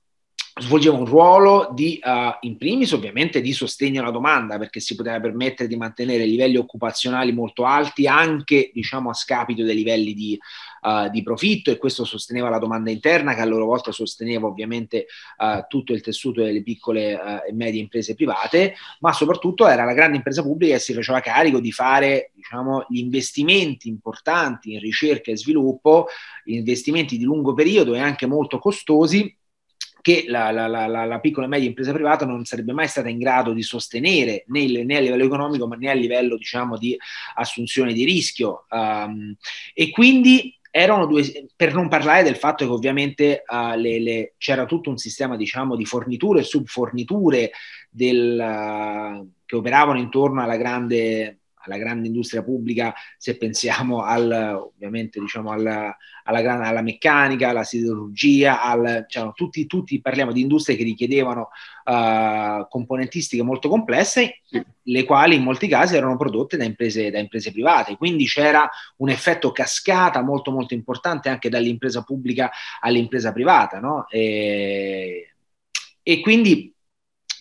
svolgeva un ruolo di, uh, in primis ovviamente, di sostegno alla domanda, perché si poteva permettere di mantenere livelli occupazionali molto alti anche, diciamo, a scapito dei livelli di, uh, di profitto e questo sosteneva la domanda interna che a loro volta sosteneva ovviamente uh, tutto il tessuto delle piccole e medie imprese private, ma soprattutto era la grande impresa pubblica che si faceva carico di fare, diciamo, gli investimenti importanti in ricerca e sviluppo, investimenti di lungo periodo e anche molto costosi che la, la, la, la, piccola e media impresa privata non sarebbe mai stata in grado di sostenere né, né a livello economico ma né a livello diciamo, di assunzione di rischio. Um, e quindi erano due, per non parlare del fatto che ovviamente uh, le, le, c'era tutto un sistema diciamo, di forniture e subforniture del, uh, che operavano intorno alla grande alla grande industria pubblica, se pensiamo al, ovviamente diciamo alla, alla, alla meccanica, alla siderurgia, al, cioè, tutti, tutti, parliamo di industrie che richiedevano uh, componentistiche molto complesse, le quali in molti casi erano prodotte da imprese, da imprese private. Quindi c'era un effetto cascata molto molto importante anche dall'impresa pubblica all'impresa privata. No? E, e quindi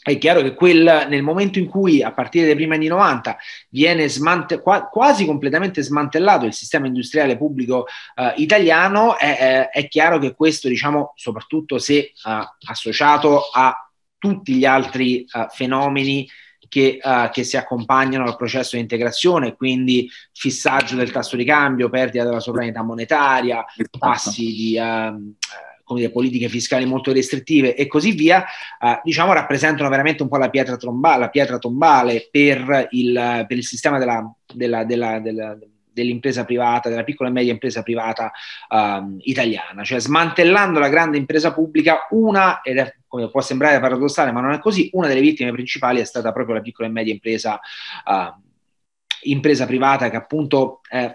è chiaro che quel, nel momento in cui a partire dai primi anni 90 viene smante, qua, quasi completamente smantellato il sistema industriale pubblico eh, italiano, è, è, è, chiaro che questo, diciamo, soprattutto se eh, associato a tutti gli altri eh, fenomeni che, uh, che, si accompagnano al processo di integrazione, quindi fissaggio del tasso di cambio, perdita della sovranità monetaria, tassi di, uh, come dire, politiche fiscali molto restrittive e così via, eh, diciamo rappresentano veramente un po' la pietra, tromba, la pietra tombale per il, per il sistema della, della, della, della dell'impresa privata, della piccola e media impresa privata um, italiana, cioè smantellando la grande impresa pubblica, una, ed è come può sembrare paradossale, ma non è così, una delle vittime principali è stata proprio la piccola e media impresa, uh, impresa privata che appunto eh,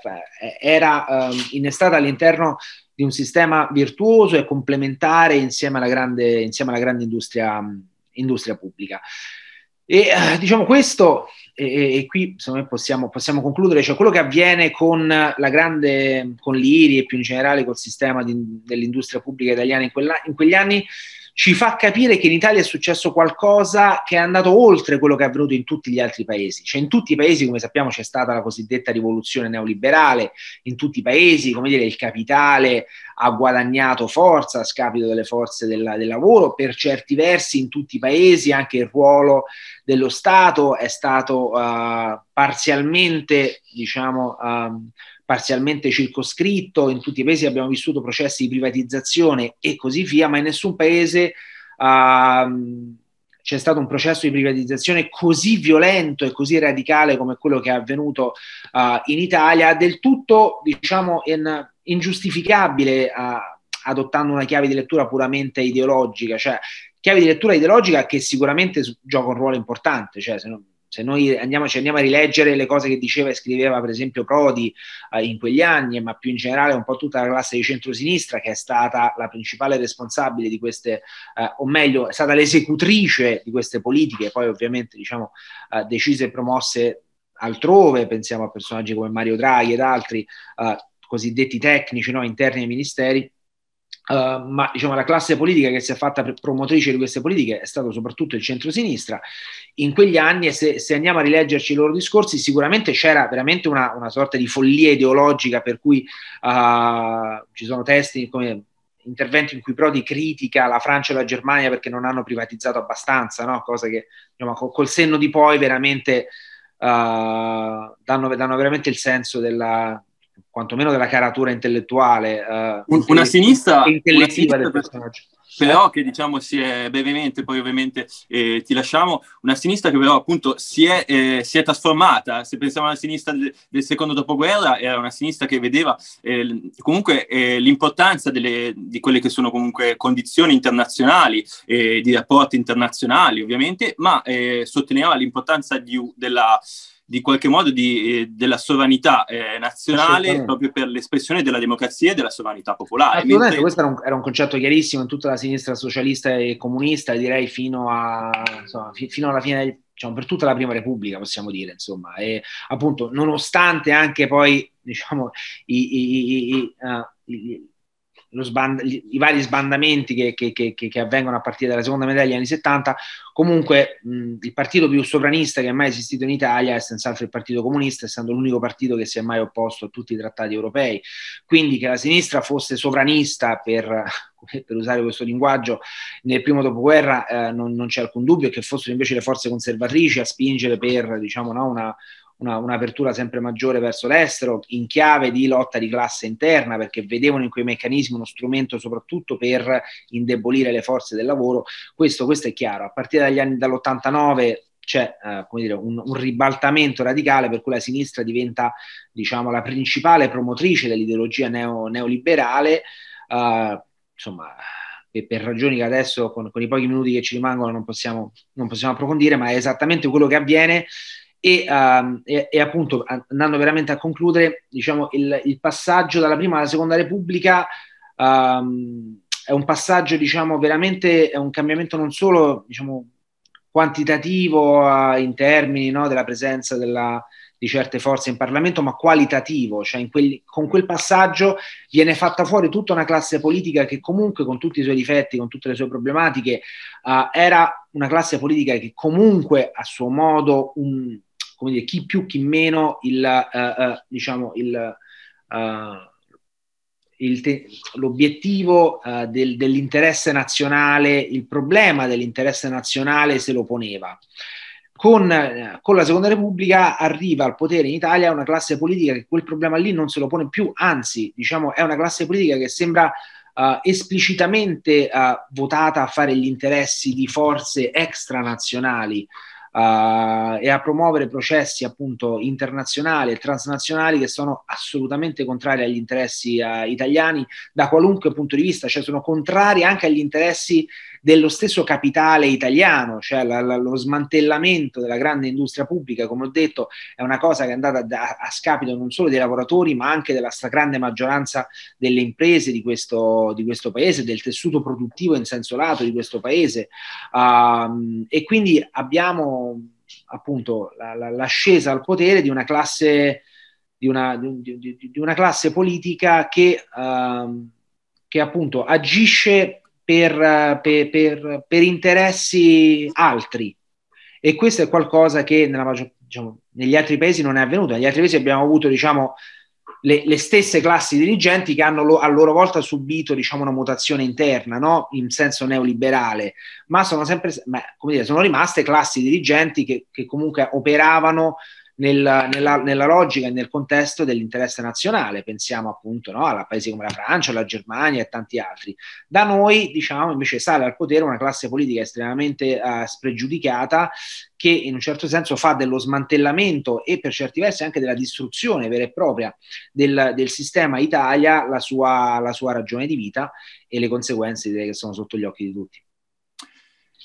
era uh, innestata all'interno di un sistema virtuoso e complementare insieme alla grande, insieme alla grande industria, industria pubblica. E eh, diciamo questo, e, e qui secondo me possiamo, possiamo, concludere, cioè quello che avviene con la grande, con l'IRI e più in generale col sistema di, dell'industria pubblica italiana in, quella, in quegli anni, ci fa capire che in Italia è successo qualcosa che è andato oltre quello che è avvenuto in tutti gli altri paesi. Cioè in tutti i paesi, come sappiamo, c'è stata la cosiddetta rivoluzione neoliberale, in tutti i paesi, come dire, il capitale ha guadagnato forza a scapito delle forze del, del lavoro, per certi versi in tutti i paesi anche il ruolo dello Stato è stato uh, parzialmente, diciamo, uh, parzialmente circoscritto, in tutti i paesi abbiamo vissuto processi di privatizzazione e così via, ma in nessun paese uh, c'è stato un processo di privatizzazione così violento e così radicale come quello che è avvenuto uh, in Italia, del tutto, diciamo, in, ingiustificabile uh, adottando una chiave di lettura puramente ideologica, cioè chiave di lettura ideologica che sicuramente gioca un ruolo importante, cioè se non, se noi andiamo, ci andiamo a rileggere le cose che diceva e scriveva per esempio Prodi eh, in quegli anni, ma più in generale un po' tutta la classe di centrosinistra che è stata la principale responsabile di queste, eh, o meglio, è stata l'esecutrice di queste politiche, poi ovviamente diciamo eh, decise e promosse altrove, pensiamo a personaggi come Mario Draghi ed altri eh, cosiddetti tecnici no, interni ai ministeri, Uh, ma diciamo, la classe politica che si è fatta promotrice di queste politiche è stato soprattutto il centro-sinistra. In quegli anni, se, se, andiamo a rileggerci i loro discorsi, sicuramente c'era veramente una, una sorta di follia ideologica per cui uh, ci sono testi come interventi in cui Prodi critica la Francia e la Germania perché non hanno privatizzato abbastanza, no? cose che diciamo, col senno di poi veramente uh, danno, danno veramente il senso della, quantomeno della caratura intellettuale. Uh, una sinistra, intellettiva una sinistra del personaggio. Però che diciamo si è brevemente, poi ovviamente eh, ti lasciamo, una sinistra che però appunto si è, eh, si è trasformata, se pensiamo alla sinistra del, del, secondo dopoguerra, era una sinistra che vedeva eh, comunque eh, l'importanza delle, di quelle che sono comunque condizioni internazionali, eh, di rapporti internazionali ovviamente, ma eh, sottolineava l'importanza di, della di qualche modo di, eh, della sovranità eh, nazionale proprio per l'espressione della democrazia e della sovranità popolare. Mentre... questo era un, era un, concetto chiarissimo in tutta la sinistra socialista e comunista, direi fino, a, insomma, fi, fino alla fine, diciamo, per tutta la prima repubblica possiamo dire, insomma, e appunto nonostante anche poi, diciamo, i, i, i, uh, sband- i vari sbandamenti che, che, che, che, avvengono a partire dalla seconda metà degli anni 70, comunque mh, il partito più sovranista che è mai esistito in Italia è senz'altro il Partito Comunista, essendo l'unico partito che si è mai opposto a tutti i trattati europei. Quindi che la sinistra fosse sovranista per, per usare questo linguaggio nel primo dopoguerra eh, non, non, c'è alcun dubbio, che fossero invece le forze conservatrici a spingere per diciamo, no, una, una, un'apertura sempre maggiore verso l'estero, in chiave di lotta di classe interna, perché vedevano in quei meccanismi uno strumento soprattutto per indebolire le forze del lavoro. Questo, questo è chiaro. A partire dagli anni dall'89 c'è eh, come dire, un, un, ribaltamento radicale per cui la sinistra diventa diciamo, la principale promotrice dell'ideologia neo, neoliberale. Eh, insomma, per ragioni che adesso con, con, i pochi minuti che ci rimangono non possiamo, non possiamo approfondire, ma è esattamente quello che avviene e, um, e, e, appunto andando veramente a concludere, diciamo, il, il passaggio dalla prima alla seconda repubblica um, è un passaggio, diciamo, veramente, è un cambiamento non solo, diciamo, quantitativo uh, in termini no, della presenza della, di certe forze in Parlamento, ma qualitativo, cioè quelli, con quel passaggio viene fatta fuori tutta una classe politica che comunque con tutti i suoi difetti, con tutte le sue problematiche, uh, era una classe politica che comunque a suo modo un, come dire, chi più, chi meno, il, uh, uh, diciamo, uh, il te- l'obiettivo del, dell'interesse nazionale, il problema dell'interesse nazionale se lo poneva. Con, con, la Seconda Repubblica arriva al potere in Italia una classe politica che quel problema lì non se lo pone più, anzi, diciamo, è una classe politica che sembra uh, esplicitamente uh, votata a fare gli interessi di forze extranazionali uh, e a promuovere processi appunto internazionali e transnazionali che sono assolutamente contrari agli interessi uh, italiani da qualunque punto di vista, cioè sono contrari anche agli interessi dello stesso capitale italiano, cioè la, la, lo smantellamento della grande industria pubblica, come ho detto, è una cosa che è andata da, a scapito non solo dei lavoratori, ma anche della stragrande maggioranza delle imprese di questo, di questo paese, del tessuto produttivo in senso lato di questo paese. Uh, e quindi abbiamo appunto la, la, l'ascesa al potere di una classe, di una, di, di, di una classe politica che, uh, che appunto agisce per, per, per, per, interessi altri. E questo è qualcosa che nella, diciamo, negli altri paesi non è avvenuto. Negli altri paesi abbiamo avuto diciamo, le, le, stesse classi dirigenti che hanno lo, a loro volta subito diciamo, una mutazione interna no? in senso neoliberale, ma sono sempre beh, come dire, sono rimaste classi dirigenti che, che comunque operavano nel, nella, nella, logica e nel contesto dell'interesse nazionale. Pensiamo appunto no, a paesi come la Francia, la Germania e tanti altri. Da noi, diciamo, invece sale al potere una classe politica estremamente uh, spregiudicata che in un certo senso fa dello smantellamento e per certi versi anche della distruzione vera e propria del, del sistema Italia la sua, la sua ragione di vita e le conseguenze che sono sotto gli occhi di tutti.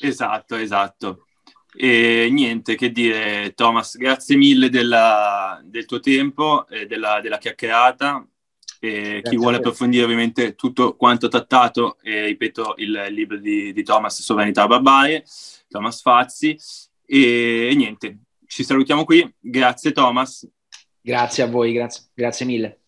Esatto, esatto. E niente, che dire, Thomas, grazie mille della, del tuo tempo, e della, della chiacchierata. E chi vuole approfondire ovviamente tutto quanto trattato, eh, ripeto, il libro di, di Thomas, Sovranità Barbarie, Thomas Fazzi. E, e, niente, ci salutiamo qui. Grazie Thomas. Grazie a voi, grazie, grazie mille.